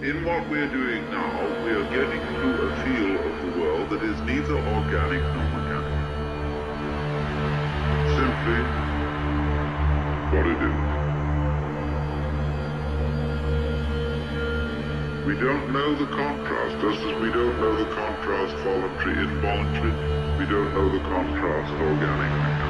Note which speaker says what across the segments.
Speaker 1: In what we're doing now, we are getting to a feel of the world that is neither organic nor mechanical. Simply what it is. We don't know the contrast, just as we don't know the contrast voluntary involuntary. We don't know the contrast organic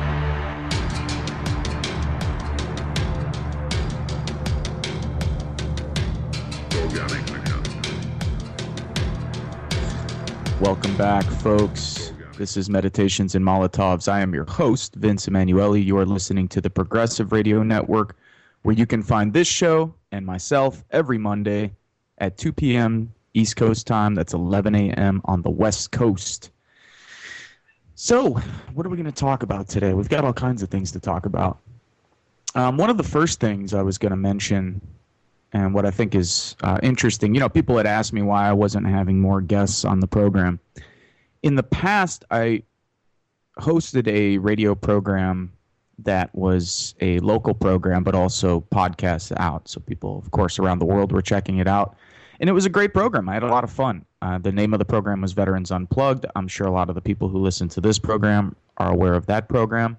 Speaker 2: Welcome back, folks. This is Meditations and Molotovs. I am your host, Vince Emanuele. You are listening to the Progressive Radio Network, where you can find this show and myself every Monday at 2 p.m. East Coast time. That's 11 a.m. on the West Coast. So, what are we going to talk about today? We've got all kinds of things to talk about. Um, one of the first things I was going to mention, and what I think is uh, interesting, you know, people had asked me why I wasn't having more guests on the program. In the past, I hosted a radio program that was a local program, but also podcasts out. So people, of course, around the world were checking it out. And it was a great program. I had a lot of fun. Uh, the name of the program was Veterans Unplugged. I'm sure a lot of the people who listen to this program are aware of that program.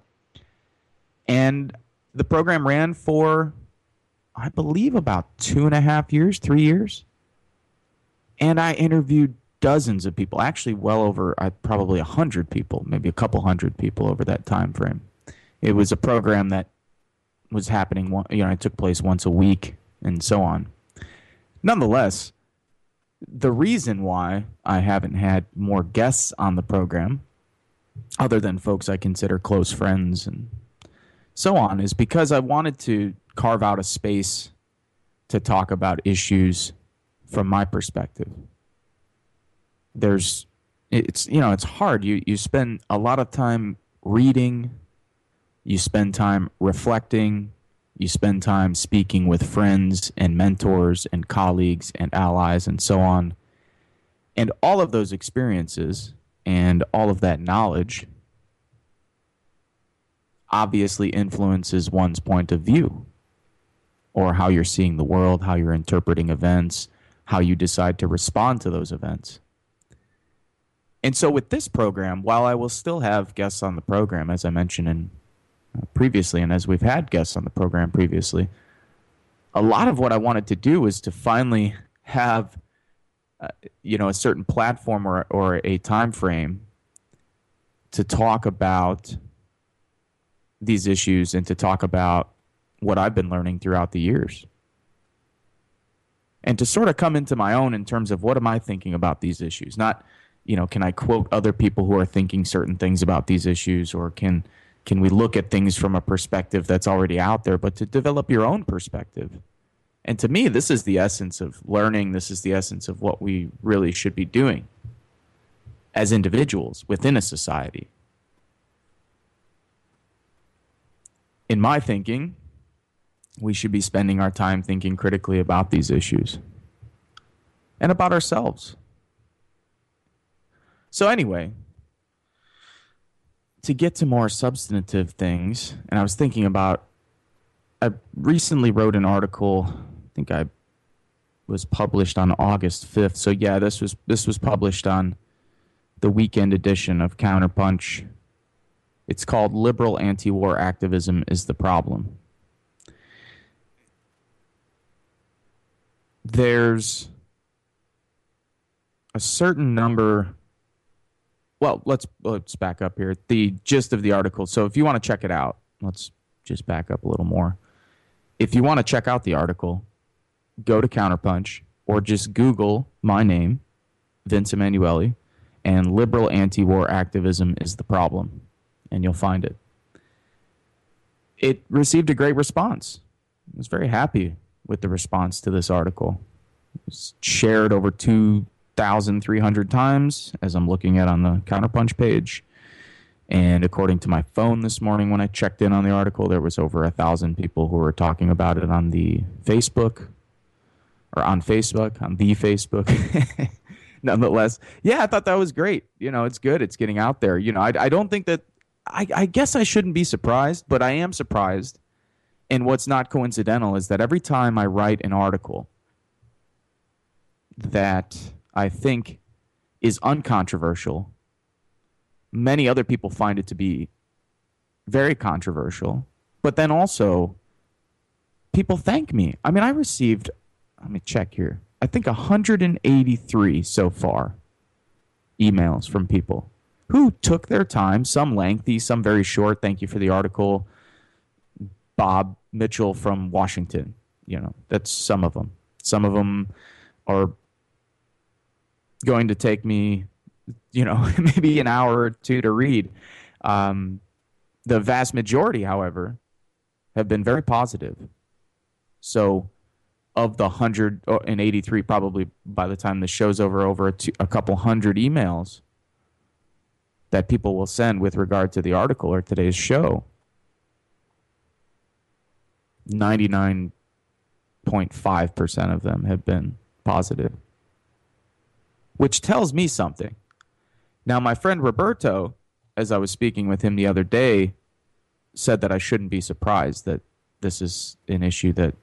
Speaker 2: And the program ran for, I believe, about two and a half years, three years. And I interviewed dozens of people, actually, well over uh, probably a hundred people, maybe a couple hundred people over that time frame. It was a program that was happening, you know, it took place once a week and so on. Nonetheless, the reason why I haven't had more guests on the program, other than folks I consider close friends and so on, is because I wanted to carve out a space to talk about issues from my perspective. There's, it's, you know, it's hard. You, you spend a lot of time reading, you spend time reflecting, you spend time speaking with friends and mentors and colleagues and allies and so on. And all of those experiences and all of that knowledge obviously influences one's point of view or how you're seeing the world, how you're interpreting events, how you decide to respond to those events. And so, with this program, while I will still have guests on the program, as I mentioned in uh, previously, and as we've had guests on the program previously, a lot of what I wanted to do is to finally have, uh, you know, a certain platform or or a time frame to talk about these issues and to talk about what I've been learning throughout the years. And to sort of come into my own in terms of what am I thinking about these issues? Not, you know, can I quote other people who are thinking certain things about these issues or can can we look at things from a perspective that's already out there, but to develop your own perspective. And to me, this is the essence of learning. This is the essence of what we really should be doing as individuals within a society. in my thinking, we should be spending our time thinking critically about these issues and about ourselves. So, anyway, to get to more substantive things, and I was thinking about, I recently wrote an article, I think I was published on August 5th. So, yeah, this was, this was published on the weekend edition of Counterpunch. It's called Liberal Anti War Activism is the Problem. There's a certain number. Well, let's let's back up here. The gist of the article. So if you want to check it out, let's just back up a little more. If you want to check out the article, go to Counterpunch or just Google my name, Vince Emanuele, and liberal anti-war activism is the problem and you'll find it. It received a great response. I was very happy with the response to this article. Shared over 2,300 times as I'm looking at on the Counterpunch page. And according to my phone this morning when I checked in on the article, there was over a thousand people who were talking about it on the Facebook or on Facebook, on the Facebook. Nonetheless, yeah, I thought that was great. You know, it's good. It's getting out there. You know, I, I don't think that I, I guess I shouldn't be surprised, but I am surprised. And what's not coincidental is that every time I write an article, that I think is uncontroversial. Many other people find it to be very controversial, but then also people thank me. I mean, I received, let me check here, I think 183 so far emails from people who took their time, some lengthy, some very short. Thank you for the article. Bob Mitchell from Washington. You know, that's some of them. Some of them are going to take me, you know, maybe an hour or two to read. Um, the vast majority, however, have been very positive. So, of the 183, probably by the time the show's over, over a, two, a couple hundred emails that people will send with regard to the article or today's show, 99.5% of them have been positive, which tells me something. Now, my friend Roberto, as I was speaking with him the other day, said that I shouldn't be surprised that this is an issue that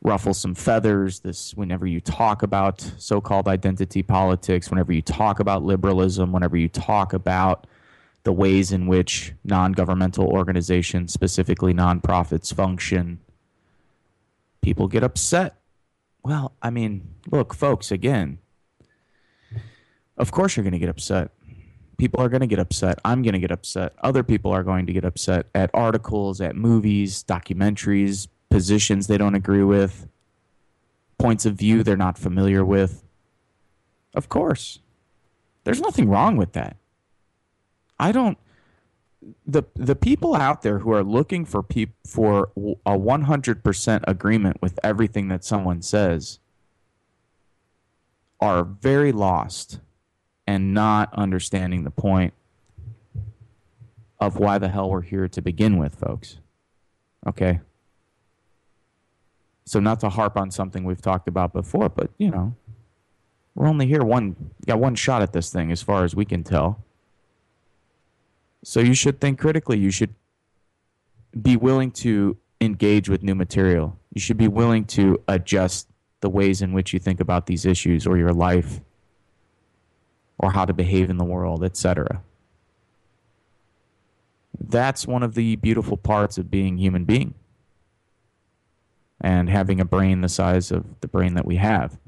Speaker 2: ruffles some feathers. This, whenever you talk about so called identity politics, whenever you talk about liberalism, whenever you talk about the ways in which non governmental organizations, specifically nonprofits, function, people get upset. Well, I mean, look, folks, again, of course you're going to get upset. People are going to get upset. I'm going to get upset. Other people are going to get upset at articles, at movies, documentaries, positions they don't agree with, points of view they're not familiar with. Of course. There's nothing wrong with that. I don't the the people out there who are looking for peop, for a 100% agreement with everything that someone says are very lost and not understanding the point of why the hell we're here to begin with, folks. Okay? So not to harp on something we've talked about before, but you know, we're only here one got one shot at this thing as far as we can tell. So you should think critically. You should be willing to engage with new material. You should be willing to adjust the ways in which you think about these issues or your life or how to behave in the world, etc. That's one of the beautiful parts of being human being and having a brain the size of the brain that we have.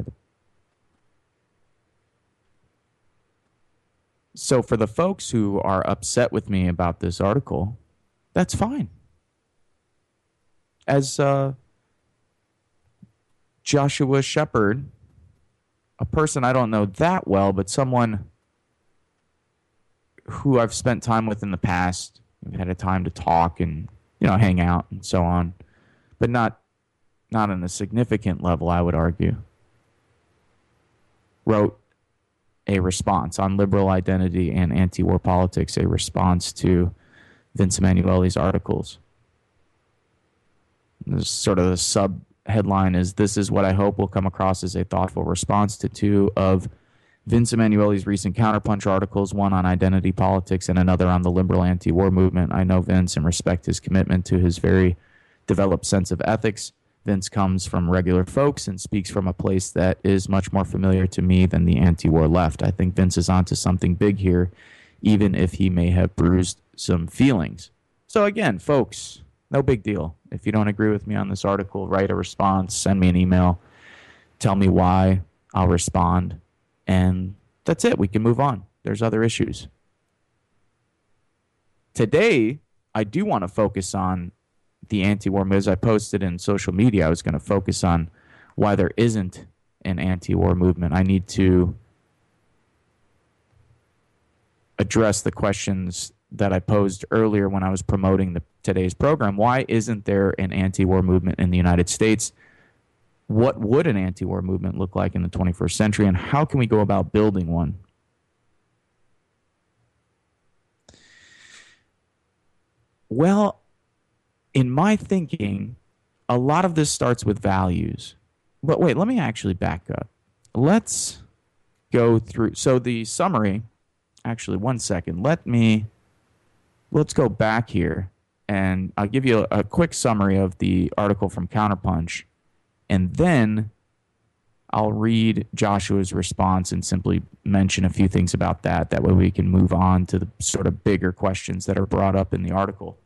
Speaker 2: So, for the folks who are upset with me about this article, that's fine. As uh, Joshua Shepard, a person I don't know that well, but someone who I've spent time with in the past, we've had a time to talk and you know hang out and so on, but not not on a significant level, I would argue, wrote a response on liberal identity and anti war politics, a response to Vince Emanuele's articles. Sort of the sub headline is This is what I hope will come across as a thoughtful response to two of Vince Emanuele's recent counterpunch articles, one on identity politics and another on the liberal anti war movement. I know Vince and respect his commitment to his very developed sense of ethics. Vince comes from regular folks and speaks from a place that is much more familiar to me than the anti war left. I think Vince is onto something big here, even if he may have bruised some feelings. So, again, folks, no big deal. If you don't agree with me on this article, write a response, send me an email, tell me why, I'll respond, and that's it. We can move on. There's other issues. Today, I do want to focus on the anti-war movement. As I posted in social media, I was going to focus on why there isn't an anti-war movement. I need to address the questions that I posed earlier when I was promoting the, today's program. Why isn't there an anti-war movement in the United States? What would an anti-war movement look like in the 21st century, and how can we go about building one? Well, in my thinking, a lot of this starts with values. But wait, let me actually back up. Let's go through. So the summary, actually, one second. Let me, let's go back here and I'll give you a, a quick summary of the article from Counterpunch. And then I'll read Joshua's response and simply mention a few things about that. That way we can move on to the sort of bigger questions that are brought up in the article.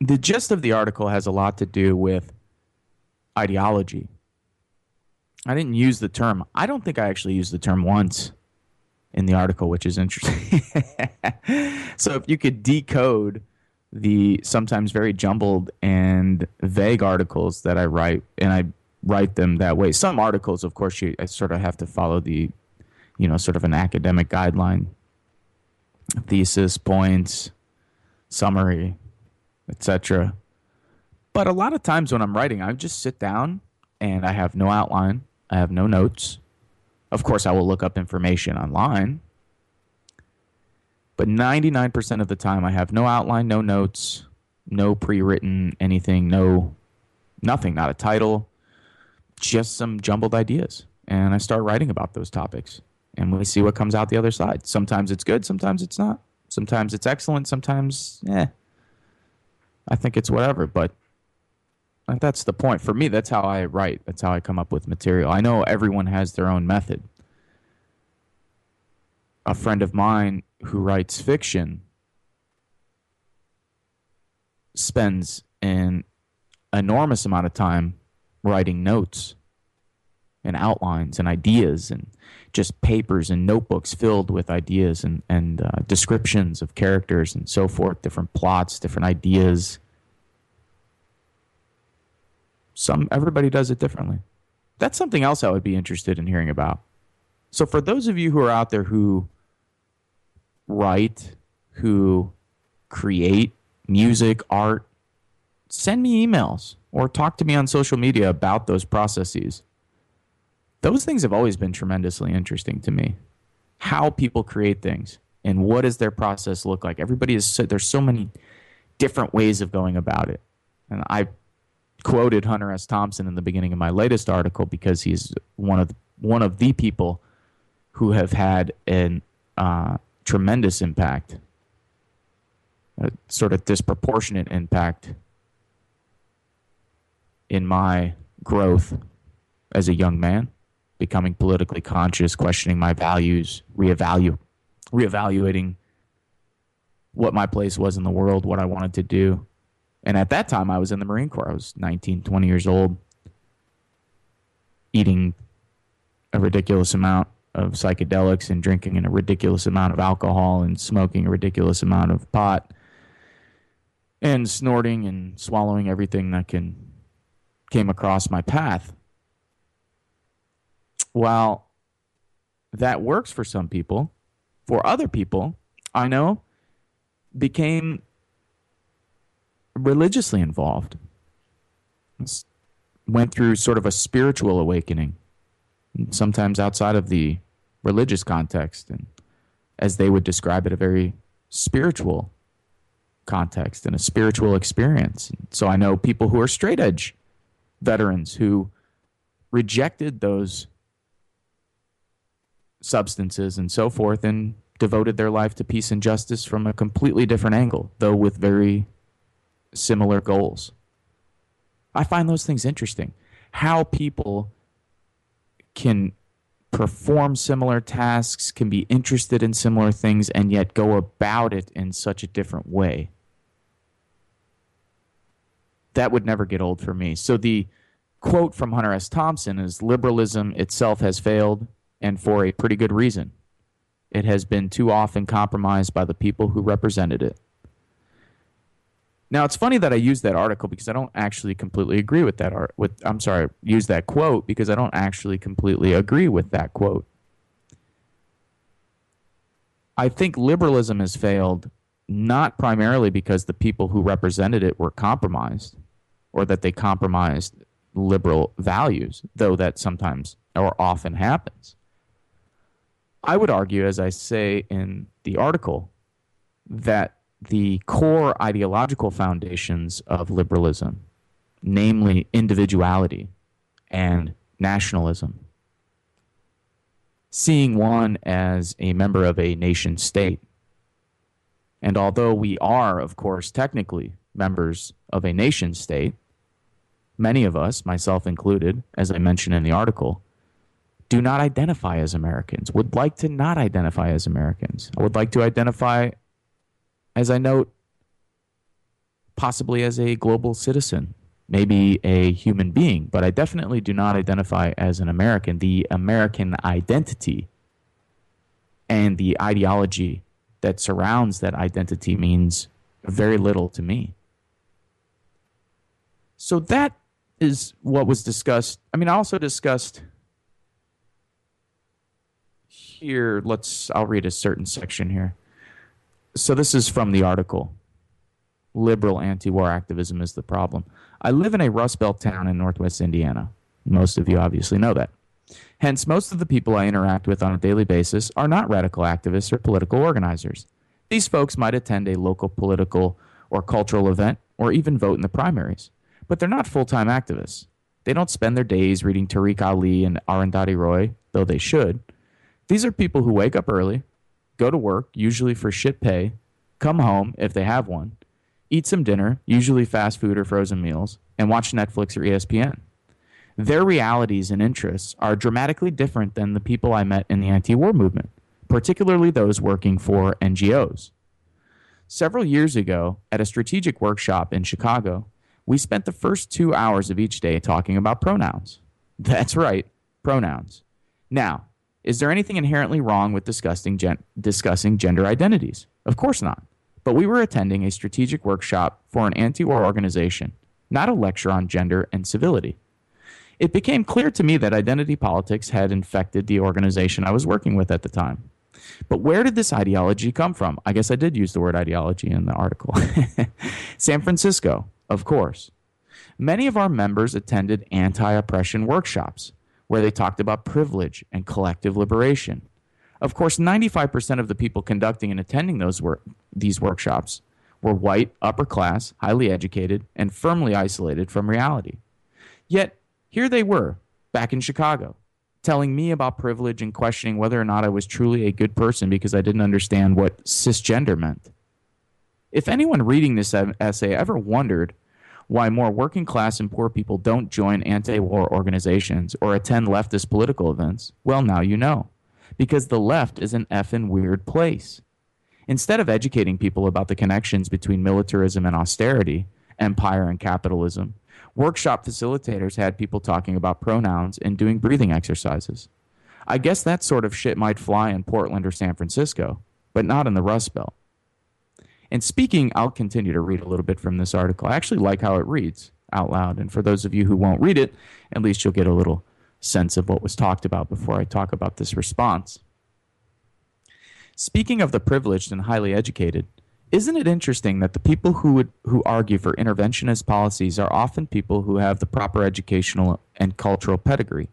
Speaker 2: The gist of the article has a lot to do with ideology. I didn't use the term, I don't think I actually used the term once in the article, which is interesting. so if you could decode the sometimes very jumbled and vague articles that I write, and I write them that way. Some articles, of course, you I sort of have to follow the, you know, sort of an academic guideline, thesis, points, summary, etc. But a lot of times when I'm writing, I just sit down and I have no outline, I have no notes. Of course, I will look up information online but 99% of the time, I have no outline, no notes, no pre written anything, no nothing, not a title, just some jumbled ideas. And I start writing about those topics. And we see what comes out the other side. Sometimes it's good, sometimes it's not. Sometimes it's excellent, sometimes, eh. I think it's whatever. But that's the point. For me, that's how I write. That's how I come up with material. I know everyone has their own method. A friend of mine who writes fiction spends an enormous amount of time writing notes and outlines and ideas and just papers and notebooks filled with ideas and, and uh, descriptions of characters and so forth, different plots, different ideas. Some everybody does it differently. That's something else I would be interested in hearing about. So for those of you who are out there who write, who create music, art, send me emails or talk to me on social media about those processes. Those things have always been tremendously interesting to me. How people create things and what does their process look like? Everybody is so, there's so many different ways of going about it. And I quoted Hunter S. Thompson in the beginning of my latest article because he's one of the, one of the people who have had an uh, tremendous impact, a sort of disproportionate impact in my growth as a young man, becoming politically conscious, questioning my values, reevalu- reevaluating what my place was in the world, what I wanted to do. And at that time, I was in the Marine Corps. I was 19, 20 years old, eating a ridiculous amount of psychedelics and drinking a ridiculous amount of alcohol and smoking a ridiculous amount of pot and snorting and swallowing everything that can came across my path. While that works for some people, for other people, I know became religiously involved. Went through sort of a spiritual awakening, sometimes outside of the religious context and as they would describe it a very spiritual context and a spiritual experience so i know people who are straight edge veterans who rejected those substances and so forth and devoted their life to peace and justice from a completely different angle though with very similar goals i find those things interesting how people can perform similar tasks, can be interested in similar things, and yet go about it in such a different way. That would never get old for me. So the quote from Hunter S. Thompson is liberalism itself has failed, and for a pretty good reason. It has been too often compromised by the people who represented it. Now it's funny that I use that article because I don't actually completely agree with that art. With I'm sorry, use that quote because I don't actually completely agree with that quote. I think liberalism has failed not primarily because the people who represented it were compromised or that they compromised liberal values, though that sometimes or often happens. I would argue, as I say in the article, that the core ideological foundations of liberalism, namely individuality and nationalism. Seeing one as a member of a nation state. And although we are, of course, technically members of a nation state, many of us, myself included, as I mentioned in the article, do not identify as Americans, would like to not identify as Americans. I would like to identify, as I note, possibly as a global citizen, maybe a human being, but I definitely do not identify as an American. The American identity and the ideology that surrounds that identity means very little to me. So that is what was discussed. I mean, I also discussed here. Let's. I'll read a certain section here. So this is from the article. Liberal anti-war activism is the problem. I live in a Rust Belt town in Northwest Indiana. Most of you obviously know that. Hence, most of the people I interact with on a daily basis are not radical activists or political organizers. These folks might attend a local political or cultural event or even vote in the primaries, but they're not full time activists. They don't spend their days reading Tariq Ali and Arundhati Roy, though they should. These are people who wake up early, go to work, usually for shit pay, come home if they have one, eat some dinner, usually fast food or frozen meals, and watch Netflix or ESPN. Their realities and interests are dramatically different than the people I met in the anti war movement, particularly those working for NGOs. Several years ago, at a strategic workshop in Chicago, we spent the first two hours of each day talking about pronouns. That's right, pronouns. Now, is there anything inherently wrong with discussing, gen- discussing gender identities? Of course not. But we were attending a strategic workshop for an anti war organization, not a lecture on gender and civility. It became clear to me that identity politics had infected the organization I was working with at the time. But where did this ideology come from? I guess I did use the word ideology in the article. San Francisco, of course. Many of our members attended anti oppression workshops where they talked about privilege and collective liberation. Of course, 95% of the people conducting and attending those these workshops were white, upper class, highly educated, and firmly isolated from reality. Yet, here they were, back in Chicago, telling me about privilege and questioning whether or not I was truly a good person because I didn't understand what cisgender meant. If anyone reading this essay ever wondered why more working class and poor people don't join anti war organizations or attend leftist political events, well, now you know. Because the left is an effing weird place. Instead of educating people about the connections between militarism and austerity, empire and capitalism, workshop facilitators had people talking about pronouns and doing breathing exercises. I guess that sort of shit might fly in Portland or San Francisco, but not in the Rust Belt. And speaking, I'll continue to read a little bit from this article. I actually like how it reads out loud. And for those of you who won't read it, at least you'll get a little sense of what was talked about before I talk about this response. Speaking of the privileged and highly educated, isn't it interesting that the people who would who argue for interventionist policies are often people who have the proper educational and cultural pedigree?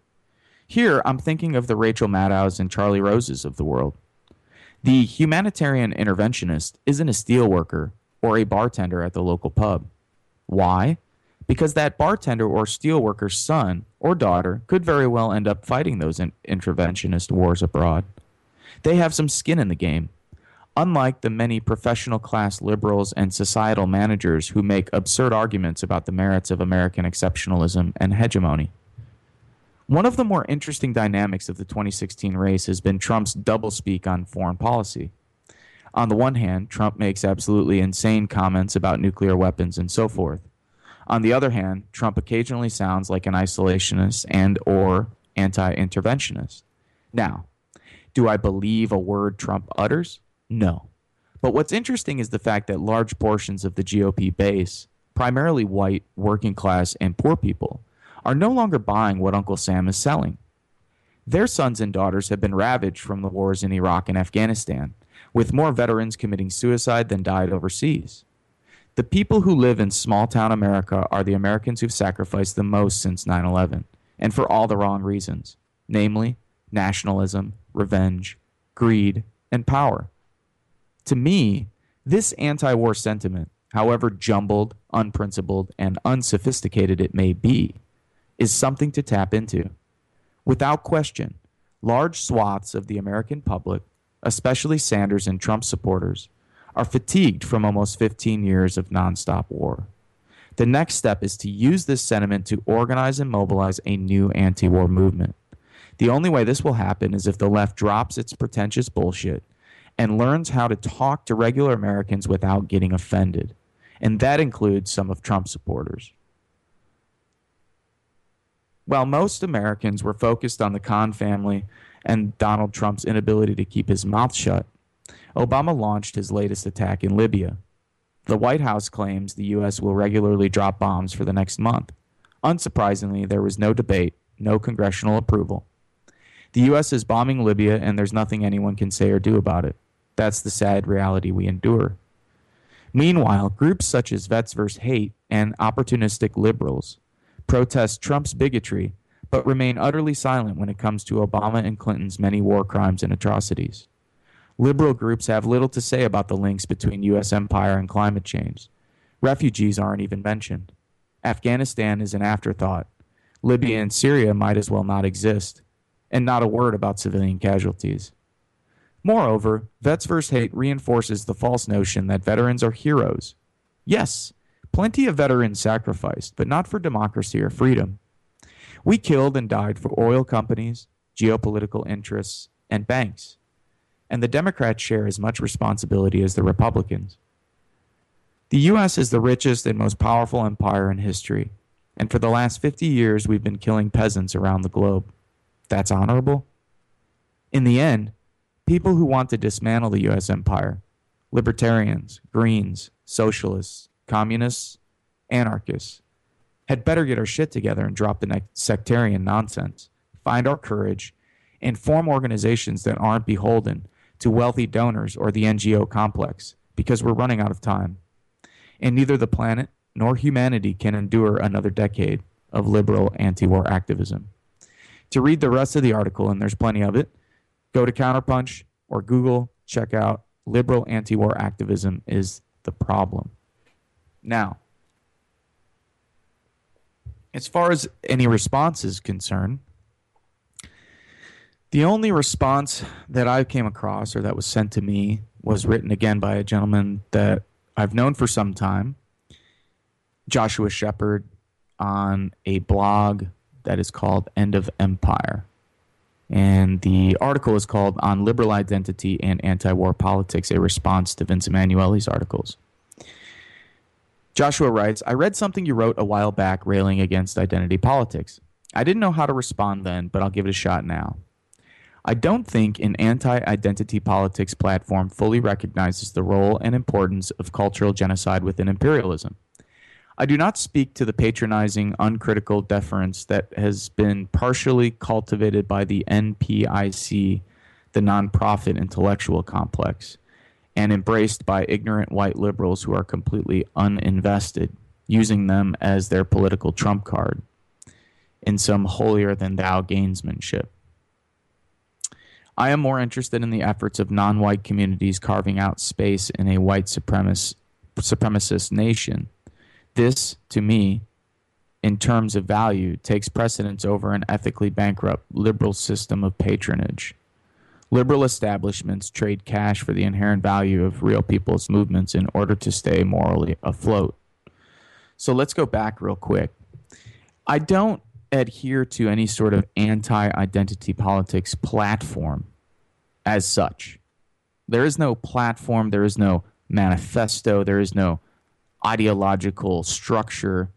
Speaker 2: Here, I'm thinking of the Rachel Maddows and Charlie Roses of the world. The humanitarian interventionist isn't a steelworker or a bartender at the local pub. Why? Because that bartender or steelworker's son or daughter could very well end up fighting those in- interventionist wars abroad. They have some skin in the game. Unlike the many professional class liberals and societal managers who make absurd arguments about the merits of American exceptionalism and hegemony. One of the more interesting dynamics of the 2016 race has been Trump's doublespeak on foreign policy. On the one hand, Trump makes absolutely insane comments about nuclear weapons and so forth. On the other hand, Trump occasionally sounds like an isolationist and or anti-interventionist. Now, do I believe a word Trump utters? No. But what's interesting is the fact that large portions of the GOP base, primarily white, working class, and poor people, are no longer buying what Uncle Sam is selling. Their sons and daughters have been ravaged from the wars in Iraq and Afghanistan, with more veterans committing suicide than died overseas. The people who live in small town America are the Americans who've sacrificed the most since 9 11, and for all the wrong reasons namely, nationalism, revenge, greed, and power. To me, this anti war sentiment, however jumbled, unprincipled, and unsophisticated it may be, is something to tap into. Without question, large swaths of the American public, especially Sanders and Trump supporters, are fatigued from almost 15 years of nonstop war. The next step is to use this sentiment to organize and mobilize a new anti war movement. The only way this will happen is if the left drops its pretentious bullshit and learns how to talk to regular Americans without getting offended. And that includes some of Trump's supporters. While most Americans were focused on the Khan family and Donald Trump's inability to keep his mouth shut, Obama launched his latest attack in Libya. The White House claims the U.S. will regularly drop bombs for the next month. Unsurprisingly, there was no debate, no congressional approval. The U.S. is bombing Libya, and there's nothing anyone can say or do about it. That's the sad reality we endure. Meanwhile, groups such as Vets vs. Hate and opportunistic liberals protest Trump's bigotry but remain utterly silent when it comes to Obama and Clinton's many war crimes and atrocities. Liberal groups have little to say about the links between U.S. empire and climate change. Refugees aren't even mentioned. Afghanistan is an afterthought. Libya and Syria might as well not exist. And not a word about civilian casualties. Moreover, Vets vs. Hate reinforces the false notion that veterans are heroes. Yes, plenty of veterans sacrificed, but not for democracy or freedom. We killed and died for oil companies, geopolitical interests, and banks. And the Democrats share as much responsibility as the Republicans. The U.S. is the richest and most powerful empire in history, and for the last 50 years we've been killing peasants around the globe. That's honorable? In the end, people who want to dismantle the U.S. empire libertarians, Greens, socialists, communists, anarchists had better get our shit together and drop the sectarian nonsense, find our courage, and form organizations that aren't beholden to wealthy donors or the NGO complex because we're running out of time. And neither the planet nor humanity can endure another decade of liberal anti war activism. To read the rest of the article, and there's plenty of it, Go to Counterpunch or Google, check out liberal anti war activism is the problem. Now, as far as any response is concerned, the only response that I came across or that was sent to me was written again by a gentleman that I've known for some time, Joshua Shepard, on a blog that is called End of Empire. And the article is called On Liberal Identity and Anti War Politics, a response to Vince Emanuele's articles. Joshua writes I read something you wrote a while back railing against identity politics. I didn't know how to respond then, but I'll give it a shot now. I don't think an anti identity politics platform fully recognizes the role and importance of cultural genocide within imperialism. I do not speak to the patronizing, uncritical deference that has been partially cultivated by the NPIC, the nonprofit intellectual complex, and embraced by ignorant white liberals who are completely uninvested, using them as their political trump card in some holier than thou gainsmanship. I am more interested in the efforts of non white communities carving out space in a white supremacist, supremacist nation this, to me, in terms of value, takes precedence over an ethically bankrupt liberal system of patronage. Liberal establishments trade cash for the inherent value of real people's movements in order to stay morally afloat. So let's go back real quick. I don't adhere to any sort of anti identity politics platform as such. There is no platform, there is no manifesto, there is no ideological structure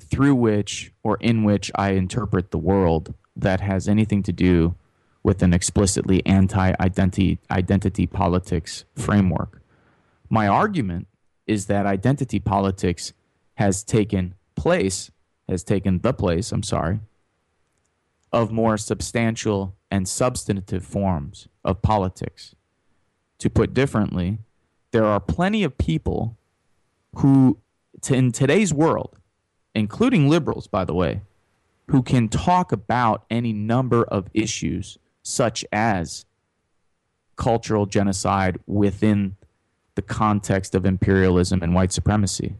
Speaker 2: through which or in which I interpret the world that has anything to do with an explicitly anti identity politics framework. My argument is that identity politics has taken place, has taken the place, I'm sorry, of more substantial and substantive forms of politics. To put differently, there are plenty of people who, in today's world, including liberals, by the way, who can talk about any number of issues such as cultural genocide within the context of imperialism and white supremacy.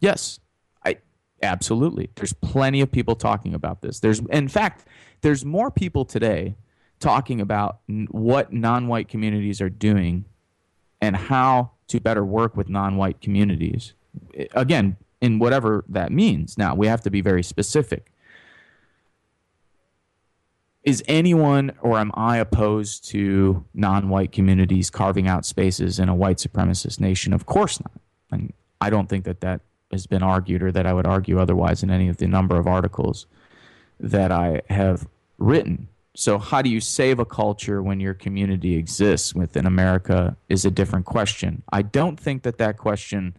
Speaker 2: Yes, I absolutely. There's plenty of people talking about this. There's in fact, there's more people today talking about what non-white communities are doing and how to better work with non-white communities. Again, in whatever that means. Now, we have to be very specific. Is anyone or am I opposed to non white communities carving out spaces in a white supremacist nation? Of course not. And I don't think that that has been argued or that I would argue otherwise in any of the number of articles that I have written. So, how do you save a culture when your community exists within America is a different question. I don't think that that question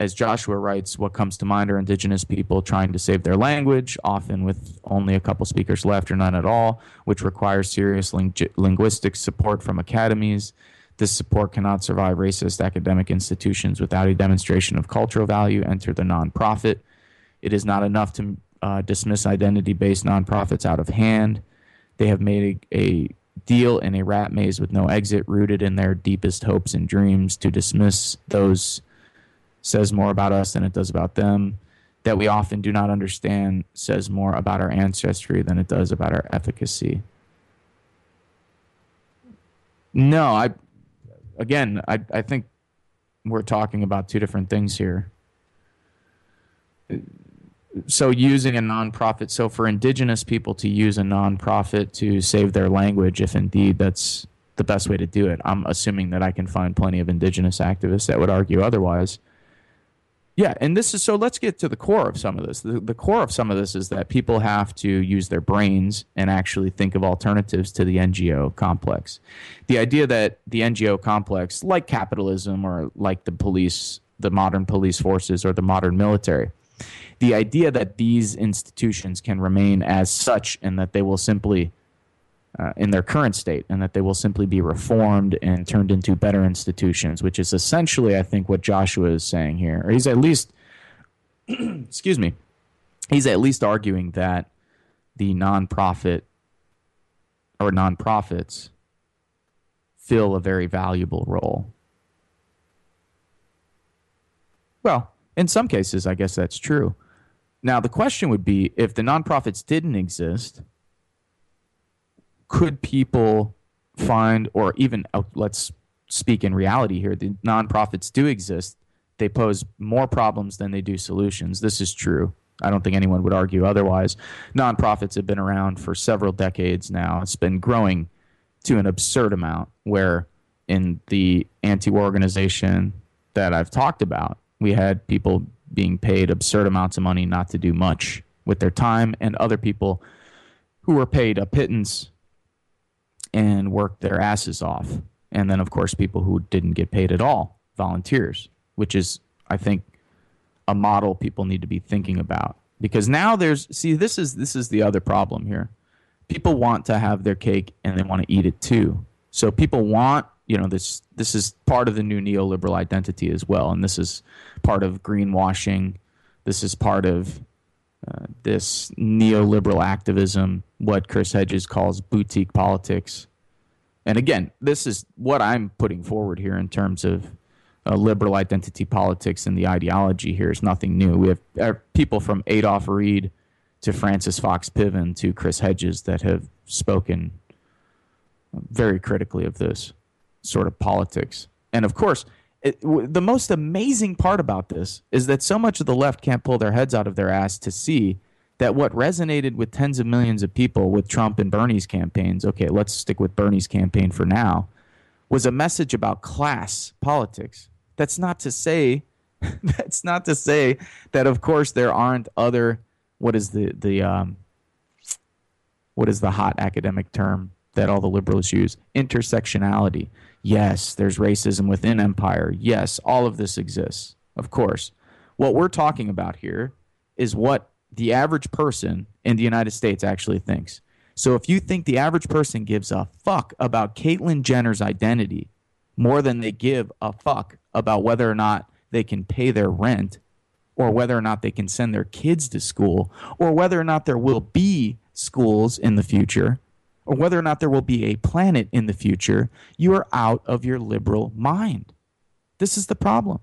Speaker 2: as Joshua writes, what comes to mind are indigenous people trying to save their language, often with only a couple speakers left or none at all, which requires serious ling- linguistic support from academies. This support cannot survive racist academic institutions without a demonstration of cultural value. Enter the nonprofit. It is not enough to uh, dismiss identity based nonprofits out of hand. They have made a, a deal in a rat maze with no exit, rooted in their deepest hopes and dreams. To dismiss those says more about us than it does about them. That we often do not understand says more about our ancestry than it does about our efficacy. No, I again, I I think we're talking about two different things here. So using a nonprofit, so for indigenous people to use a nonprofit to save their language, if indeed that's the best way to do it, I'm assuming that I can find plenty of indigenous activists that would argue otherwise. Yeah, and this is so let's get to the core of some of this. The, the core of some of this is that people have to use their brains and actually think of alternatives to the NGO complex. The idea that the NGO complex, like capitalism or like the police, the modern police forces or the modern military, the idea that these institutions can remain as such and that they will simply uh, in their current state and that they will simply be reformed and turned into better institutions, which is essentially, I think, what Joshua is saying here. Or he's at least, excuse me, he's at least arguing that the nonprofit or nonprofits fill a very valuable role. Well, in some cases, I guess that's true. Now, the question would be if the nonprofits didn't exist, could people find, or even uh, let's speak in reality here, the nonprofits do exist. They pose more problems than they do solutions. This is true. I don't think anyone would argue otherwise. Nonprofits have been around for several decades now. It's been growing to an absurd amount where in the anti-war organization that I've talked about, we had people being paid absurd amounts of money not to do much with their time and other people who were paid a pittance and worked their asses off. And then, of course, people who didn't get paid at all, volunteers, which is, I think, a model people need to be thinking about. Because now there's, see, this is this is the other problem here. People want to have their cake and they want to eat it too. So people want, you know, this this is part of the new neoliberal identity as well, and this is part of greenwashing. This is part of this neoliberal activism, what Chris Hedges calls boutique politics. And again, this is what I'm putting forward here in terms of uh, liberal identity politics and the ideology here is nothing new. We have uh, people from Adolph Reed to Frances Fox Piven to Chris Hedges that have spoken very critically of this sort of politics. And of course, it, w- the most amazing part about this is that so much of the left can't pull their heads out of their ass to see that what resonated with tens of millions of people with Trump and Bernie's campaigns, okay, let's stick with Bernie's campaign for now, was a message about class politics. That's not to say that's not to say that of course there aren't other what is the the um, what is the hot academic term that all the liberals use intersectionality Yes, there's racism within empire. Yes, all of this exists, of course. What we're talking about here is what the average person in the United States actually thinks. So if you think the average person gives a fuck about Caitlyn Jenner's identity more than they give a fuck about whether or not they can pay their rent or whether or not they can send their kids to school or whether or not there will be schools in the future, or whether or not there will be a planet in the future, you are out of your liberal mind. This is the problem.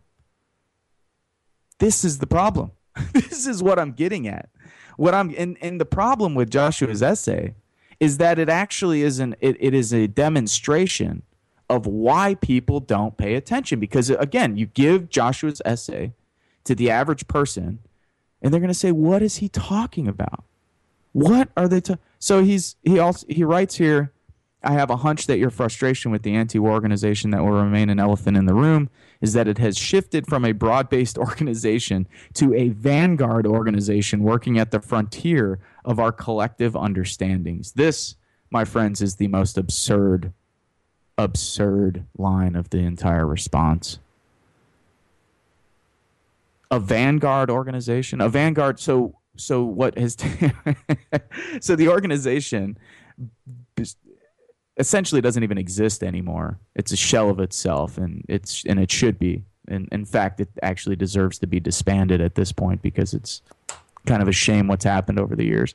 Speaker 2: This is the problem. this is what I'm getting at. What I'm and, and the problem with Joshua's essay is that it actually is an it, it is a demonstration of why people don't pay attention. Because again, you give Joshua's essay to the average person, and they're going to say, "What is he talking about? What are they?" Ta-? So he's he also he writes here. I have a hunch that your frustration with the anti-war organization that will remain an elephant in the room is that it has shifted from a broad-based organization to a vanguard organization working at the frontier of our collective understandings. This, my friends, is the most absurd absurd line of the entire response. A vanguard organization, a vanguard. So, so what has? T- so the organization essentially doesn't even exist anymore. It's a shell of itself, and it's and it should be. And in fact, it actually deserves to be disbanded at this point because it's kind of a shame what's happened over the years.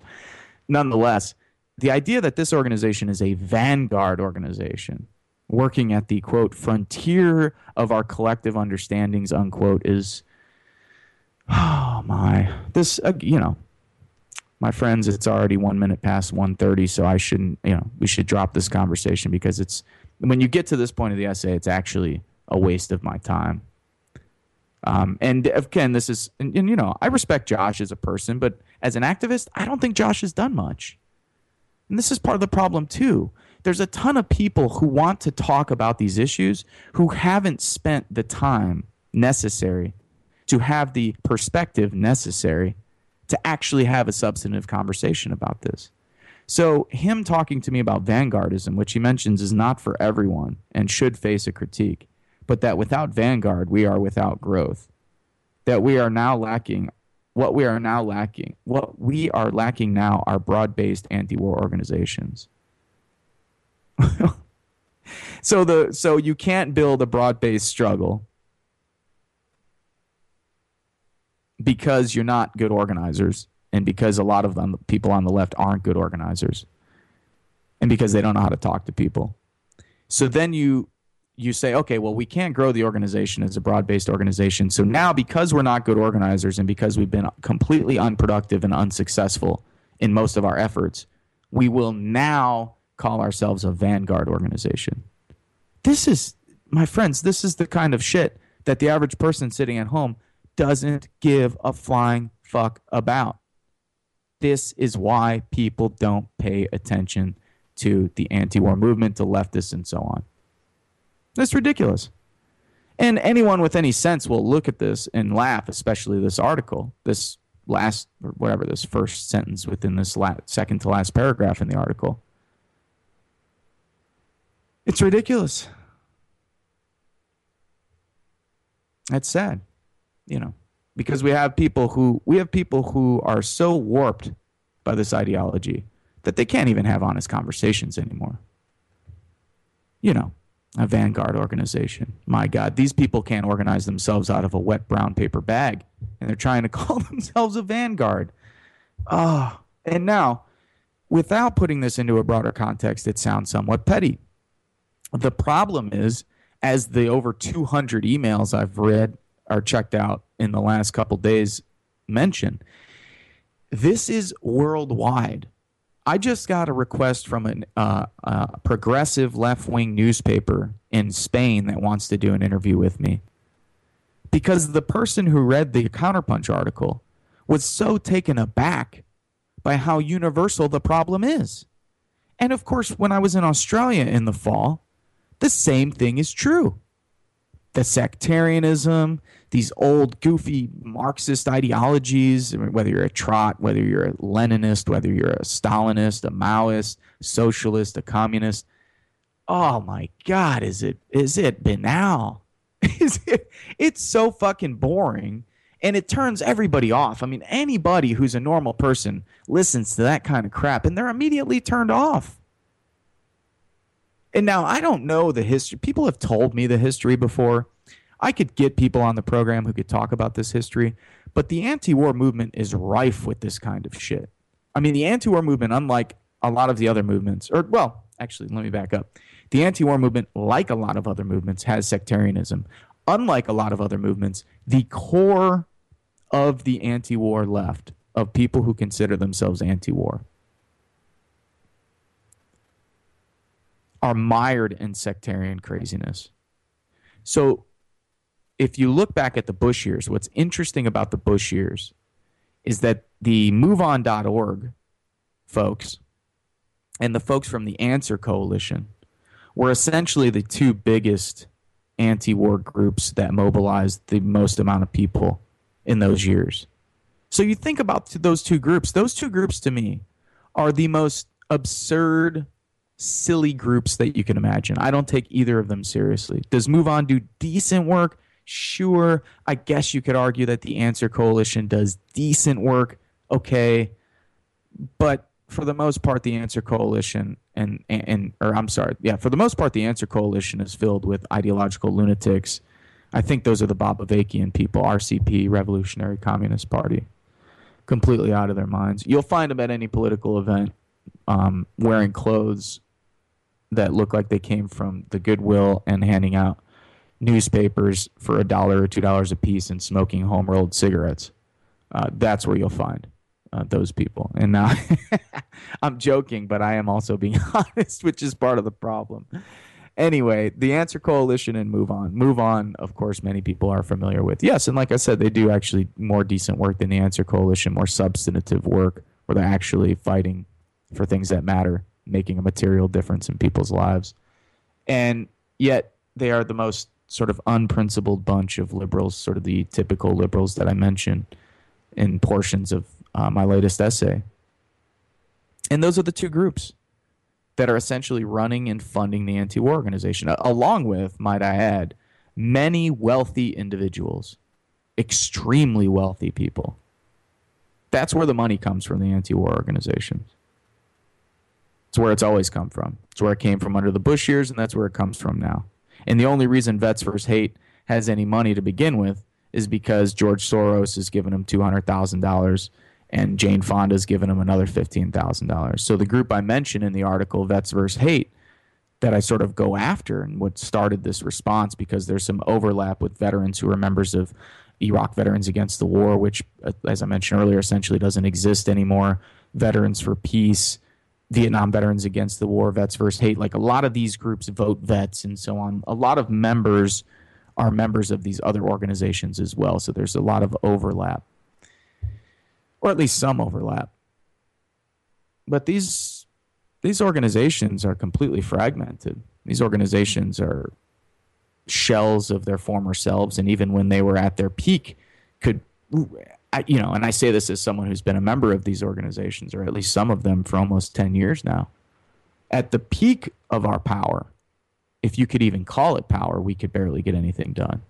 Speaker 2: Nonetheless, the idea that this organization is a vanguard organization working at the quote frontier of our collective understandings unquote is oh my. This uh, you know my friends it's already one minute past 1.30 so i shouldn't you know we should drop this conversation because it's when you get to this point of the essay it's actually a waste of my time. Um, and again this is and, and you know i respect josh as a person but as an activist i don't think josh has done much. And this is part of the problem too. There's a ton of people who want to talk about these issues who haven't spent the time necessary to have the perspective necessary to actually have a substantive conversation about this. So, him talking to me about vanguardism, which he mentions is not for everyone and should face a critique, but that without vanguard, we are without growth. That we are now lacking, what we are now lacking, what we are lacking now are broad based anti war organizations. so the so you can't build a broad-based struggle because you're not good organizers and because a lot of them, people on the left aren't good organizers and because they don't know how to talk to people so then you you say okay well we can't grow the organization as a broad-based organization so now because we're not good organizers and because we've been completely unproductive and unsuccessful in most of our efforts we will now call ourselves a vanguard organization. This is, my friends, this is the kind of shit that the average person sitting at home doesn't give a flying fuck about. This is why people don't pay attention to the anti war movement, to leftists, and so on. That's ridiculous. And anyone with any sense will look at this and laugh, especially this article, this last, or whatever, this first sentence within this last, second to last paragraph in the article. It's ridiculous. That's sad, you know, because we have people who we have people who are so warped by this ideology that they can't even have honest conversations anymore. You know, a vanguard organization. My God, these people can't organize themselves out of a wet brown paper bag, and they're trying to call themselves a vanguard. Ah, oh, and now, without putting this into a broader context, it sounds somewhat petty. The problem is, as the over 200 emails I've read or checked out in the last couple days mention, this is worldwide. I just got a request from a uh, uh, progressive left wing newspaper in Spain that wants to do an interview with me. Because the person who read the Counterpunch article was so taken aback by how universal the problem is. And of course, when I was in Australia in the fall, the same thing is true. The sectarianism, these old goofy Marxist ideologies, whether you're a Trot, whether you're a Leninist, whether you're a Stalinist, a Maoist, socialist, a communist. Oh my God, is it is it banal? is it, it's so fucking boring and it turns everybody off. I mean, anybody who's a normal person listens to that kind of crap and they're immediately turned off. And now I don't know the history. People have told me the history before. I could get people on the program who could talk about this history, but the anti war movement is rife with this kind of shit. I mean, the anti war movement, unlike a lot of the other movements, or, well, actually, let me back up. The anti war movement, like a lot of other movements, has sectarianism. Unlike a lot of other movements, the core of the anti war left, of people who consider themselves anti war, are mired in sectarian craziness. So if you look back at the Bush years, what's interesting about the Bush years is that the MoveOn.org folks and the folks from the Answer Coalition were essentially the two biggest anti war groups that mobilized the most amount of people in those years. So you think about those two groups, those two groups to me are the most absurd, silly groups that you can imagine. I don't take either of them seriously. Does MoveOn do decent work? Sure. I guess you could argue that the Answer Coalition does decent work. Okay. But for the most part, the Answer Coalition and, and, or I'm sorry, yeah, for the most part, the Answer Coalition is filled with ideological lunatics. I think those are the Bob Avakian people, RCP, Revolutionary Communist Party, completely out of their minds. You'll find them at any political event um, wearing clothes that look like they came from the Goodwill and handing out newspapers for a dollar or two dollars a piece and smoking home rolled cigarettes. Uh, that's where you'll find uh, those people. And now I'm joking, but I am also being honest, which is part of the problem. Anyway, the Answer Coalition and Move On. Move On, of course, many people are familiar with. Yes, and like I said, they do actually more decent work than the Answer Coalition, more substantive work where they're actually fighting for things that matter, making a material difference in people's lives. And yet, they are the most sort of unprincipled bunch of liberals, sort of the typical liberals that I mentioned in portions of uh, my latest essay. And those are the two groups that are essentially running and funding the anti war organization, along with, might I add, many wealthy individuals, extremely wealthy people. That's where the money comes from the anti war organizations. It's where it's always come from. It's where it came from under the Bush years, and that's where it comes from now. And the only reason Vets vs. Hate has any money to begin with is because George Soros has given him $200,000 and Jane Fonda has given him another $15,000. So the group I mentioned in the article, Vets vs. Hate, that I sort of go after and what started this response because there's some overlap with veterans who are members of Iraq Veterans Against the War, which, uh, as I mentioned earlier, essentially doesn't exist anymore. Veterans for Peace, Vietnam Veterans Against the War, Vets vs. Hate. Like a lot of these groups vote vets and so on. A lot of members are members of these other organizations as well. So there's a lot of overlap, or at least some overlap. But these these organizations are completely fragmented. These organizations are shells of their former selves, and even when they were at their peak, could I, you know, and I say this as someone who's been a member of these organizations, or at least some of them, for almost 10 years now. At the peak of our power, if you could even call it power, we could barely get anything done,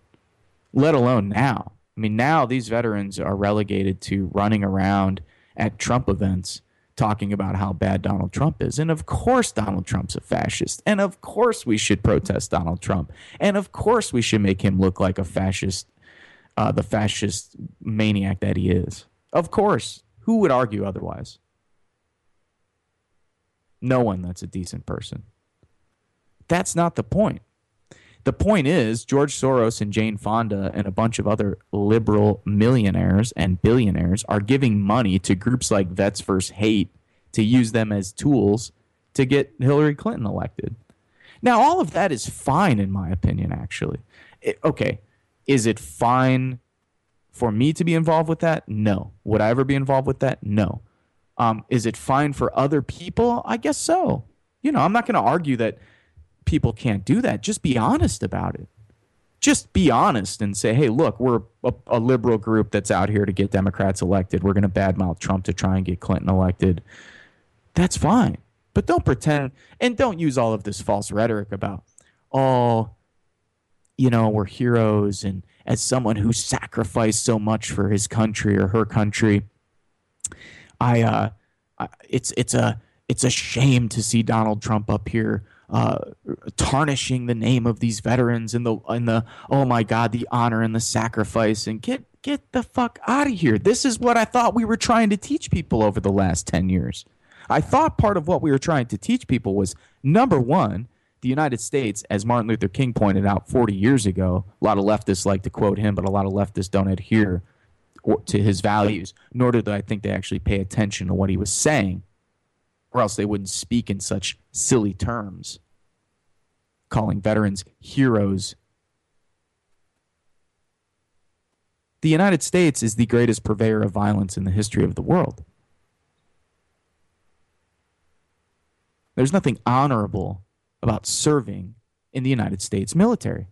Speaker 2: let alone now. I mean, now these veterans are relegated to running around at Trump events talking about how bad Donald Trump is. And of course, Donald Trump's a fascist. And of course, we should protest Donald Trump. And of course, we should make him look like a fascist uh, the fascist maniac that he is. Of course. Who would argue otherwise? No one that's a decent person. That's not the point. The point is, George Soros and Jane Fonda and a bunch of other liberal millionaires and billionaires are giving money to groups like Vets vs. Hate to use them as tools to get Hillary Clinton elected. Now, all of that is fine, in my opinion, actually. It, okay, is it fine for me to be involved with that? No. Would I ever be involved with that? No. Um, is it fine for other people? I guess so. You know, I'm not going to argue that people can't do that. Just be honest about it. Just be honest and say, hey, look, we're a, a liberal group that's out here to get Democrats elected. We're going to badmouth Trump to try and get Clinton elected. That's fine. But don't pretend and don't use all of this false rhetoric about, oh, you know, we're heroes and as someone who sacrificed so much for his country or her country, I, uh, it's it's a it's a shame to see Donald Trump up here uh, tarnishing the name of these veterans and the and the oh my god the honor and the sacrifice and get get the fuck out of here. This is what I thought we were trying to teach people over the last 10 years. I thought part of what we were trying to teach people was number 1 the United States, as Martin Luther King pointed out 40 years ago, a lot of leftists like to quote him, but a lot of leftists don't adhere to his values, nor do I think they actually pay attention to what he was saying, or else they wouldn't speak in such silly terms, calling veterans heroes. the United States is the greatest purveyor of violence in the history of the world. There's nothing honorable about serving in the United States military.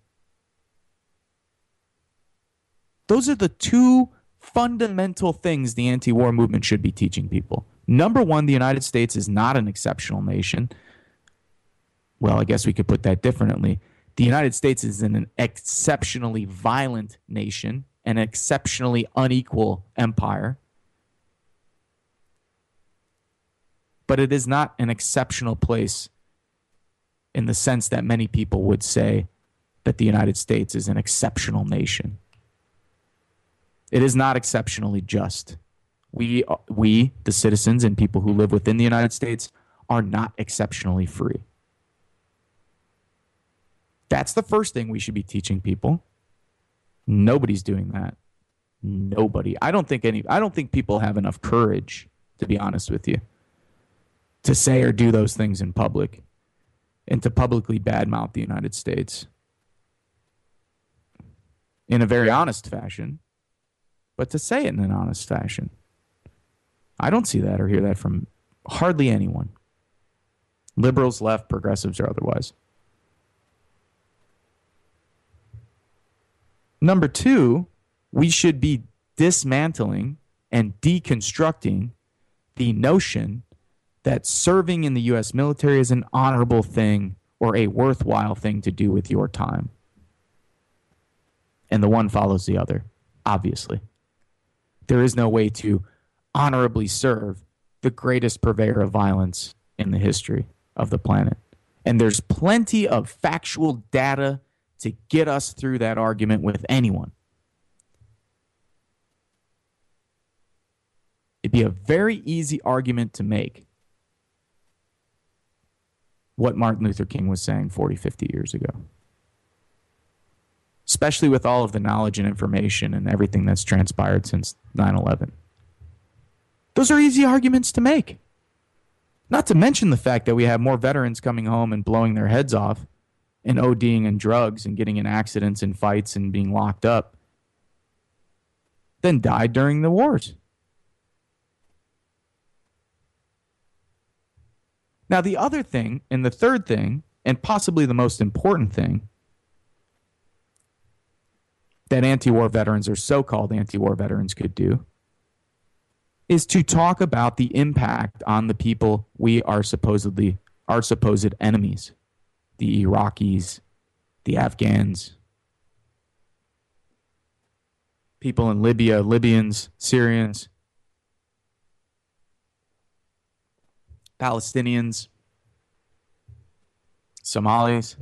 Speaker 2: Those are the two fundamental things the anti war movement should be teaching people. Number one, the United States is not an exceptional nation. Well, I guess we could put that differently. The United States is an exceptionally violent nation, an exceptionally unequal empire. But it is not an exceptional place in the sense that many people would say that the United States is an exceptional nation. It is not exceptionally just. We, we, the citizens and people who live within the United States, are not exceptionally free. That's the first thing we should be teaching people. Nobody's doing that. Nobody. I don't think any I don't think people have enough courage, to be honest with you, to say or do those things in public and to publicly badmouth the United States in a very honest fashion, but to say it in an honest fashion. I don't see that or hear that from hardly anyone. Liberals, left, progressives, or otherwise. Number two, we should be dismantling and deconstructing the notion that serving in the U.S. military is an honorable thing or a worthwhile thing to do with your time. And the one follows the other, obviously. There is no way to honorably serve the greatest purveyor of violence in the history of the planet. And there's plenty of factual data to get us through that argument with anyone. It'd be a very easy argument to make what Martin Luther King was saying 40, 50 years ago. Especially with all of the knowledge and information and everything that's transpired since 9 11. Those are easy arguments to make. Not to mention the fact that we have more veterans coming home and blowing their heads off and ODing and drugs and getting in accidents and fights and being locked up than died during the wars. Now, the other thing, and the third thing, and possibly the most important thing that anti war veterans or so called anti war veterans could do is to talk about the impact on the people we are supposedly our supposed enemies the Iraqis, the Afghans, people in Libya, Libyans, Syrians, Palestinians, Somalis.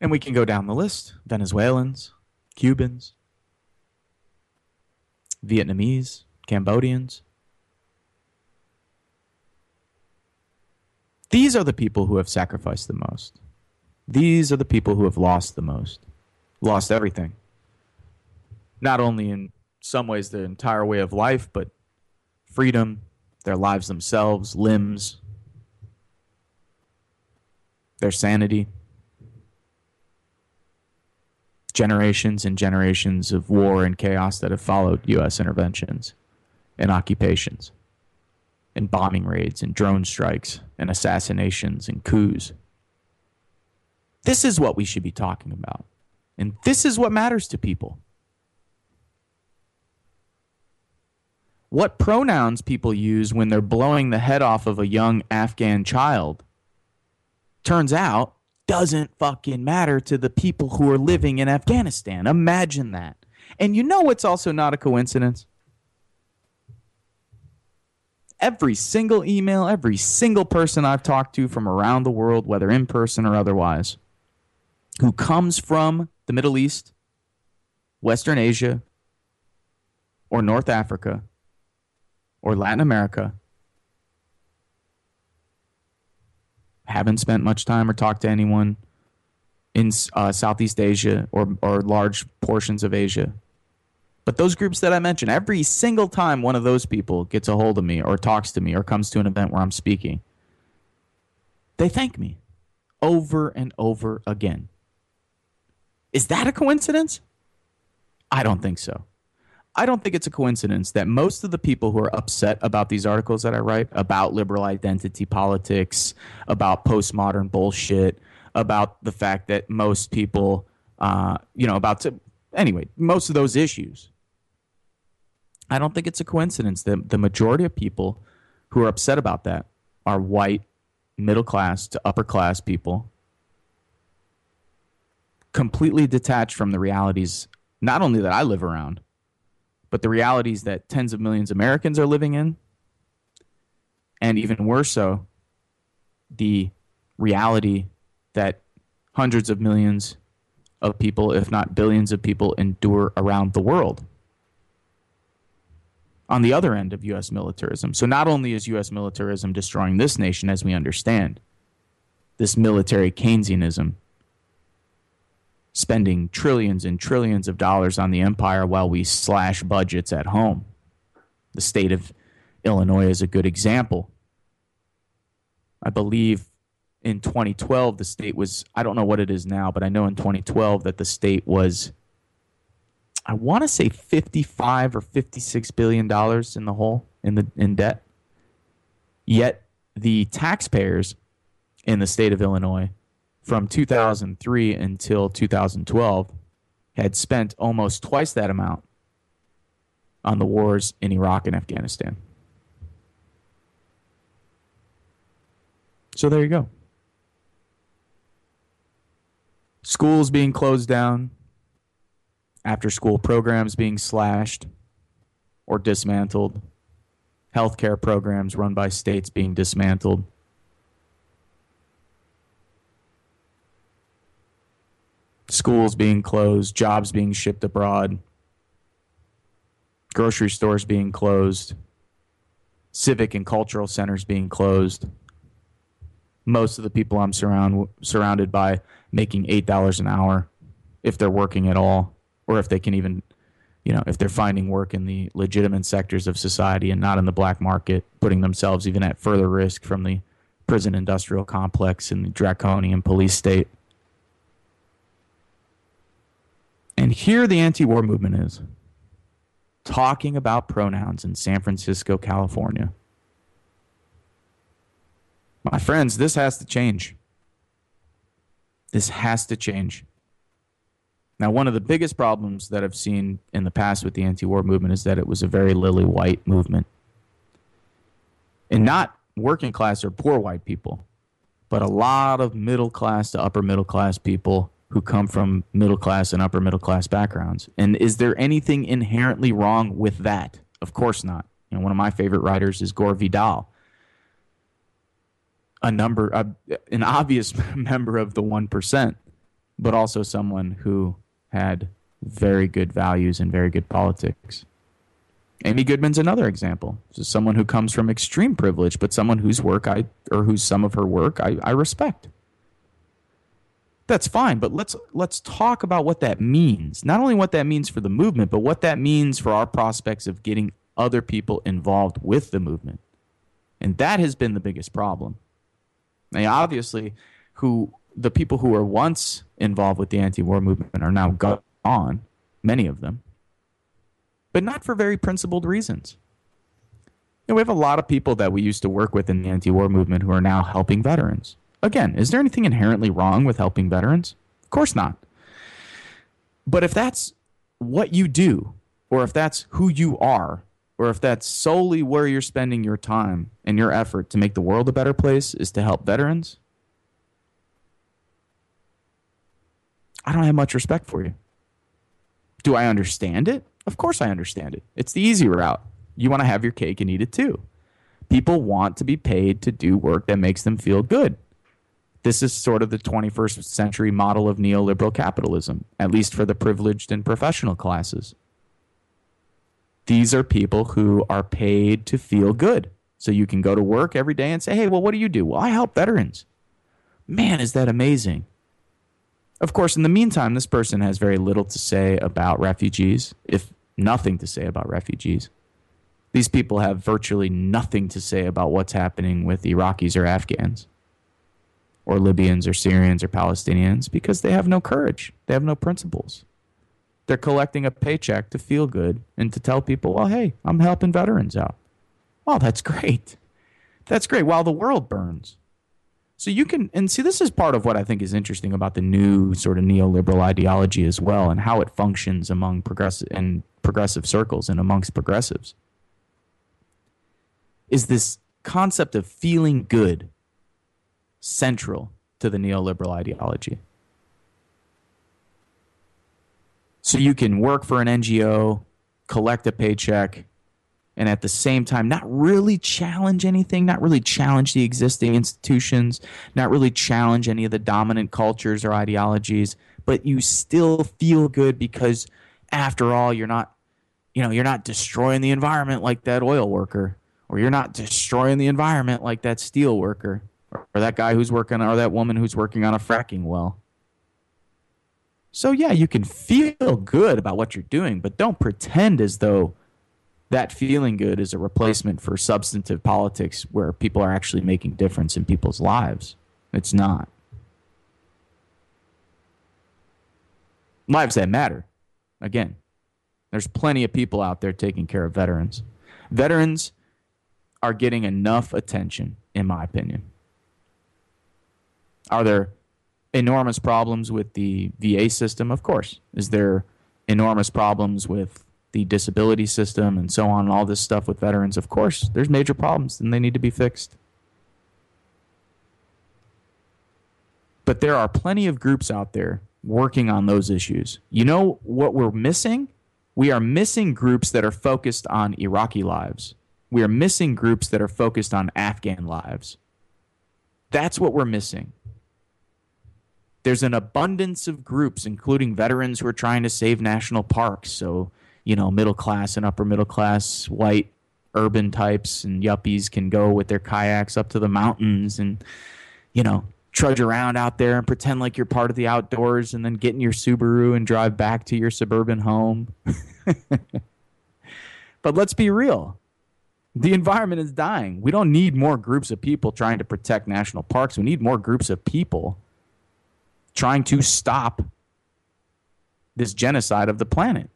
Speaker 2: And we can go down the list Venezuelans, Cubans, Vietnamese, Cambodians. These are the people who have sacrificed the most. These are the people who have lost the most, lost everything. Not only in some ways their entire way of life, but freedom, their lives themselves, limbs, their sanity. Generations and generations of war and chaos that have followed U.S. interventions and occupations and bombing raids and drone strikes and assassinations and coups. This is what we should be talking about. And this is what matters to people. What pronouns people use when they're blowing the head off of a young Afghan child turns out doesn't fucking matter to the people who are living in Afghanistan. Imagine that. And you know what's also not a coincidence? every single email, every single person I've talked to from around the world, whether in person or otherwise, who comes from the Middle East, Western Asia, or North Africa, or Latin America, haven't spent much time or talked to anyone in uh, Southeast Asia or, or large portions of Asia but those groups that I mentioned, every single time one of those people gets a hold of me or talks to me or comes to an event where I'm speaking, they thank me over and over again. Is that a coincidence? I don't think so. I don't think it's a coincidence that most of the people who are upset about these articles that I write about liberal identity politics, about postmodern bullshit, about the fact that most people, uh, you know, about to, anyway, most of those issues. I don't think it's a coincidence that the majority of people who are upset about that are white, middle class to upper class people, completely detached from the realities, not only that I live around, but the realities that tens of millions of Americans are living in, and even worse so, the reality that hundreds of millions of people, if not billions of people, endure around the world. On the other end of U.S. militarism. So, not only is U.S. militarism destroying this nation as we understand, this military Keynesianism spending trillions and trillions of dollars on the empire while we slash budgets at home. The state of Illinois is a good example. I believe in 2012 the state was I don't know what it is now, but I know in 2012 that the state was I want to say 55 or 56 billion dollars in the hole in the in debt. Yet the taxpayers in the state of Illinois from 2003 until 2012 had spent almost twice that amount on the wars in Iraq and Afghanistan. So there you go. Schools being closed down, after school programs being slashed or dismantled, healthcare programs run by states being dismantled. Schools being closed, jobs being shipped abroad, grocery stores being closed, civic and cultural centers being closed. Most of the people I'm surround, surrounded by making $8 an hour if they're working at all, or if they can even, you know, if they're finding work in the legitimate sectors of society and not in the black market, putting themselves even at further risk from the prison industrial complex and the draconian police state. And here the anti war movement is talking about pronouns in San Francisco, California. My friends, this has to change. This has to change. Now, one of the biggest problems that I've seen in the past with the anti war movement is that it was a very lily white movement. And not working class or poor white people, but a lot of middle class to upper middle class people who come from middle class and upper middle class backgrounds. And is there anything inherently wrong with that? Of course not. You know, one of my favorite writers is Gore Vidal, a number, uh, an obvious member of the one percent, but also someone who had very good values and very good politics. Amy Goodman's another example. So someone who comes from extreme privilege, but someone whose work I or whose some of her work I, I respect that's fine but let's let's talk about what that means. Not only what that means for the movement but what that means for our prospects of getting other people involved with the movement. And that has been the biggest problem. Now obviously who the people who were once involved with the anti-war movement are now gone many of them but not for very principled reasons. You know, we have a lot of people that we used to work with in the anti-war movement who are now helping veterans Again, is there anything inherently wrong with helping veterans? Of course not. But if that's what you do, or if that's who you are, or if that's solely where you're spending your time and your effort to make the world a better place is to help veterans, I don't have much respect for you. Do I understand it? Of course I understand it. It's the easy route. You want to have your cake and eat it too. People want to be paid to do work that makes them feel good. This is sort of the 21st century model of neoliberal capitalism, at least for the privileged and professional classes. These are people who are paid to feel good. So you can go to work every day and say, hey, well, what do you do? Well, I help veterans. Man, is that amazing. Of course, in the meantime, this person has very little to say about refugees, if nothing to say about refugees. These people have virtually nothing to say about what's happening with Iraqis or Afghans or Libyans or Syrians or Palestinians because they have no courage. They have no principles. They're collecting a paycheck to feel good and to tell people, well, hey, I'm helping veterans out. Well, that's great. That's great. While the world burns. So you can, and see, this is part of what I think is interesting about the new sort of neoliberal ideology as well, and how it functions among progressive and progressive circles and amongst progressives. Is this concept of feeling good central to the neoliberal ideology? So you can work for an NGO, collect a paycheck, and at the same time not really challenge anything, not really challenge the existing institutions, not really challenge any of the dominant cultures or ideologies, but you still feel good because after all you're not you know, you're not destroying the environment like that oil worker or you're not destroying the environment like that steel worker or, that guy who's working or that woman who's working on a fracking well. So yeah, you can feel good about what you're doing, but don't pretend as though that feeling good is a replacement for substantive politics where people are actually making difference in people's lives. It's not. Lives that matter. Again, there's plenty of people out there taking care of veterans. Veterans are getting enough attention, in my opinion. Are there enormous problems with the VA system? Of course. Is there enormous problems with the disability system and so on and all this stuff with veterans? Of course. There's major problems and they need to be fixed. But there are plenty of groups out there working on those issues. You know what we're missing? We are missing groups that are focused on Iraqi lives. We are missing groups that are focused on Afghan lives. That's what we're missing. There's an abundance of groups, including veterans who are trying to save national parks. So, you know, middle class and upper middle class white urban types and yuppies can go with their kayaks up to the mountains and, you know, trudge around out there and pretend like you're part of the outdoors and then get in your Subaru and drive back to your suburban home. but let's be real. The environment is dying. We don't need more groups of people trying to protect national parks. We need more groups of people trying to stop this genocide of the planet.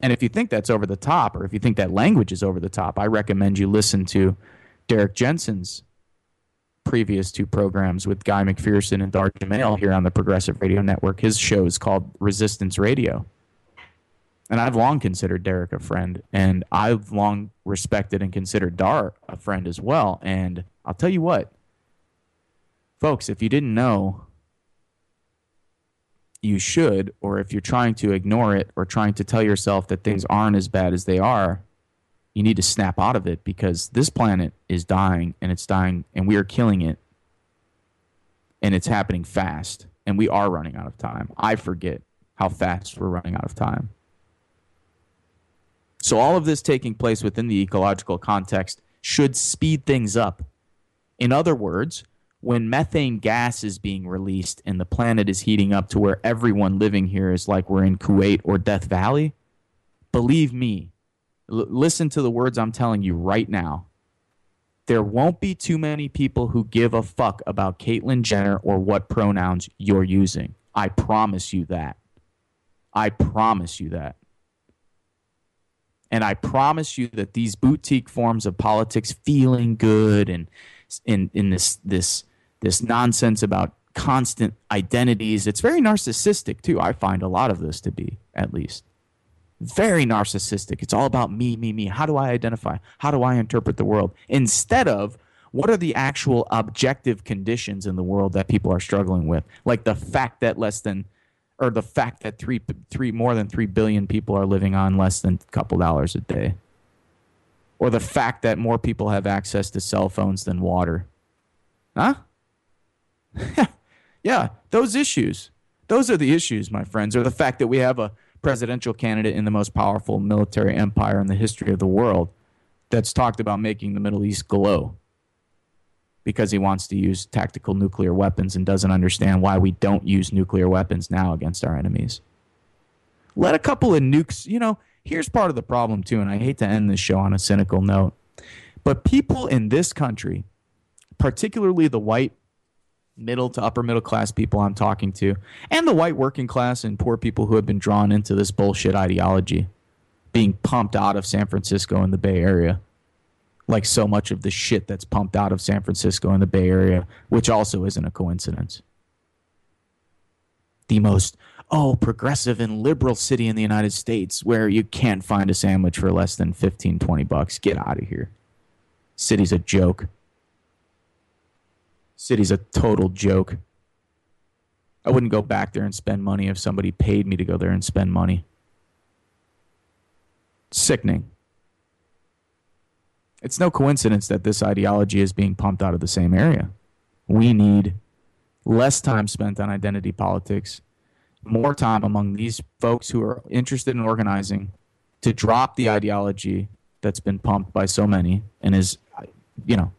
Speaker 2: And if you think that's over the top, or if you think that language is over the top, I recommend you listen to Derrick Jensen's previous two programs with Guy McPherson and Dar Jamail here on the Progressive Radio Network. His show is called Resistance Radio. And I've long considered Derrick a friend, and I've long respected and considered Dar a friend as well. And I'll tell you what, folks, if you didn't know, you should, or if you're trying to ignore it or trying to tell yourself that things aren't as bad as they are, you need to snap out of it because this planet is dying and it's dying and we are killing it and it's happening fast and we are running out of time. I forget how fast we're running out of time. So, all of this taking place within the ecological context should speed things up. In other words, when methane gas is being released and the planet is heating up to where everyone living here is like we're in Kuwait or Death Valley, believe me, L- listen to the words I'm telling you right now. There won't be too many people who give a fuck about Caitlyn Jenner or what pronouns you're using. I promise you that. I promise you that. And I promise you that these boutique forms of politics, feeling good and in, in this this this nonsense about constant identities, it's very narcissistic too. I find a lot of this to be, at least very narcissistic. It's all about me, me, me. How do I identify? How do I interpret the world? Instead of what are the actual objective conditions in the world that people are struggling with? Like the fact that less than, or the fact that three, three more than three billion people are living on less than a couple dollars a day, or the fact that more people have access to cell phones than water. Huh? yeah, those issues. Those are the issues, my friends, or the fact that we have a presidential candidate in the most powerful military empire in the history of the world that's talked about making the Middle East glow because he wants to use tactical nuclear weapons and doesn't understand why we don't use nuclear weapons now against our enemies. Let a couple of nukes, you know, here's part of the problem too, and I hate to end this show on a cynical note, but people in this country, particularly the white middle to upper middle class people I'm talking to, and the white working class and poor people who have been drawn into this bullshit ideology being pumped out of San Francisco and the Bay Area. Like so much of the shit that's pumped out of San Francisco and the Bay Area, which also isn't a coincidence. The most, oh, progressive and liberal city in the United States where you can't find a sandwich for less than 15, 20 bucks. Get out of here. City's a joke. City's a total joke. I wouldn't go back there and spend money if somebody paid me to go there and spend money. Sickening. It's no coincidence that this ideology is being pumped out of the same area. We need less time spent on identity politics, more time among these folks who are interested in organizing to drop the ideology that's been pumped by so many and is, you know,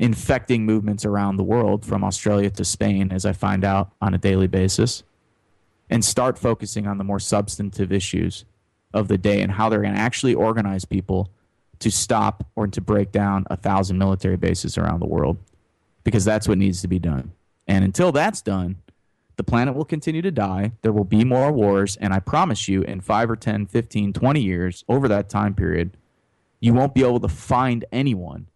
Speaker 2: infecting movements around the world from Australia to Spain, as I find out on a daily basis, and start focusing on the more substantive issues of the day and how they're going to actually organize people to stop or to break down a thousand military bases around the world because that's what needs to be done. And until that's done, the planet will continue to die. There will be more wars. And I promise you, in 5 or 10, 15, 20 years, over that time period, you won't be able to find anyone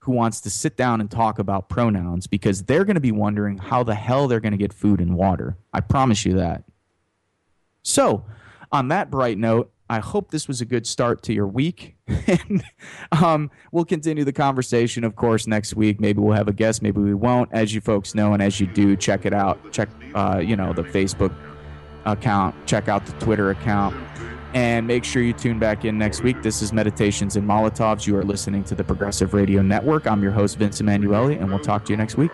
Speaker 2: who wants to sit down and talk about pronouns because they're going to be wondering how the hell they're going to get food and water. I promise you that. So, on that bright note, I hope this was a good start to your week. and um, we'll continue the conversation, of course, next week. Maybe we'll have a guest, maybe we won't. As you folks know, and as you do, check it out. Check, uh, you know, the Facebook account. Check out the Twitter account. And make sure you tune back in next week. This is Meditations and Molotovs. You are listening to the Progressive Radio Network. I'm your host, Vince Emanuele, and we'll talk to you next week.